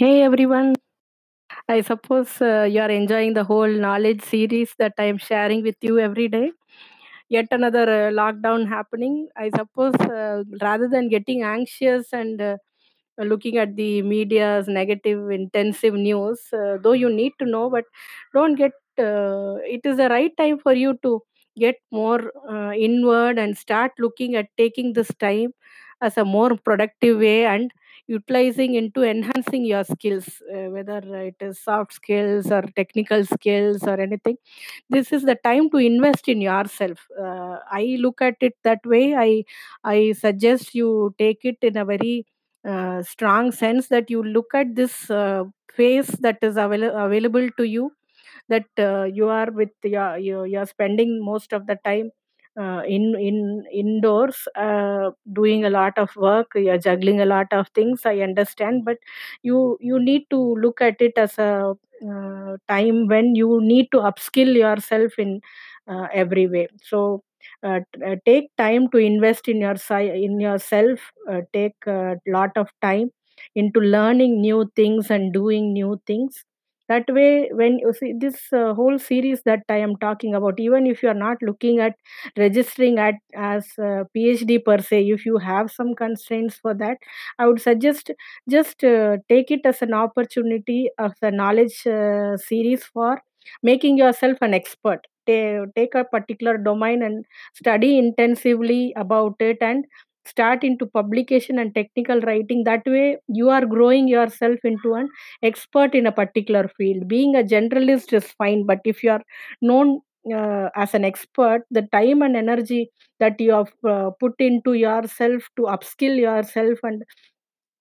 Hey everyone, I suppose uh, you are enjoying the whole knowledge series that I am sharing with you every day. Yet another uh, lockdown happening. I suppose uh, rather than getting anxious and uh, looking at the media's negative, intensive news, uh, though you need to know, but don't get uh, it is the right time for you to get more uh, inward and start looking at taking this time as a more productive way and utilizing into enhancing your skills uh, whether it is soft skills or technical skills or anything. This is the time to invest in yourself. Uh, i look at it that way. I i suggest you take it in a very uh, strong sense that you look at this uh, phase that is avail- available to you that uh, you are with your you, you're spending most of the time uh, in in indoors uh, doing a lot of work you're juggling a lot of things i understand but you you need to look at it as a uh, time when you need to upskill yourself in uh, every way. So uh, t- uh, take time to invest in your si- in yourself uh, take a lot of time into learning new things and doing new things that way when you see this uh, whole series that i am talking about even if you are not looking at registering at as a phd per se if you have some constraints for that i would suggest just uh, take it as an opportunity of the knowledge uh, series for making yourself an expert. Ta- take a particular domain and study intensively about it and start into publication and technical writing that way you are growing yourself into an expert in a particular field. Being a generalist is fine, but if you are known uh, as an expert, the time and energy that you have uh, put into yourself to upskill yourself and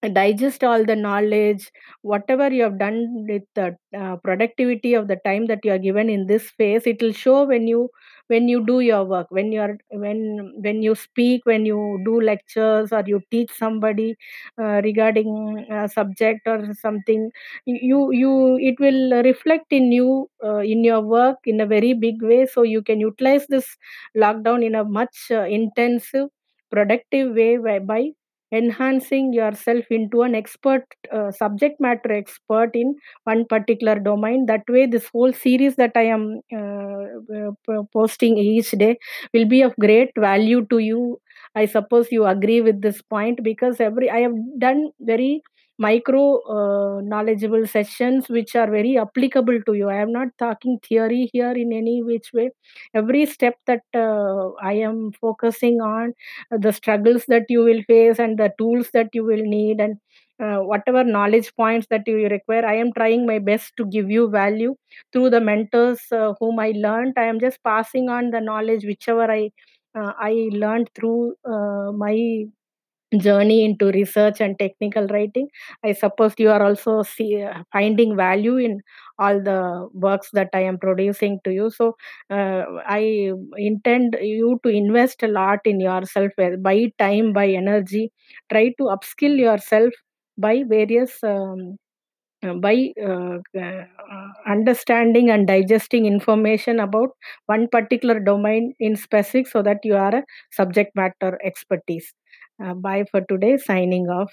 digest all the knowledge whatever you have done with the uh, productivity of the time that you are given in this phase it will show when you when you do your work when you are when when you speak when you do lectures or you teach somebody uh, regarding a subject or something you you it will reflect in you uh, in your work in a very big way. So you can utilize this lockdown in a much uh, intensive productive way whereby enhancing yourself into an expert uh, subject matter expert in one particular domain. That way this whole series that i am uh, uh, posting each day will be of great value to you. I suppose you agree with this point because every i have done very micro uh, knowledgeable sessions which are very applicable to you. I am not talking theory here in any which way. Every step that uh, i am focusing on the struggles that you will face and the tools that you will need and uh, whatever knowledge points that you require i am trying my best to give you value through the mentors uh, whom i learned. I am just passing on the knowledge whichever i uh, i learned through uh, my journey into research and technical writing. I suppose you are also see, uh, finding value in all the works that i am producing to you. So uh, i intend you to invest a lot in yourself by time by energy. Try to upskill yourself by various um, uh, by uh, uh, understanding and digesting information about one particular domain in specific so that you are a subject matter expertise. Uh, bye for today. Signing off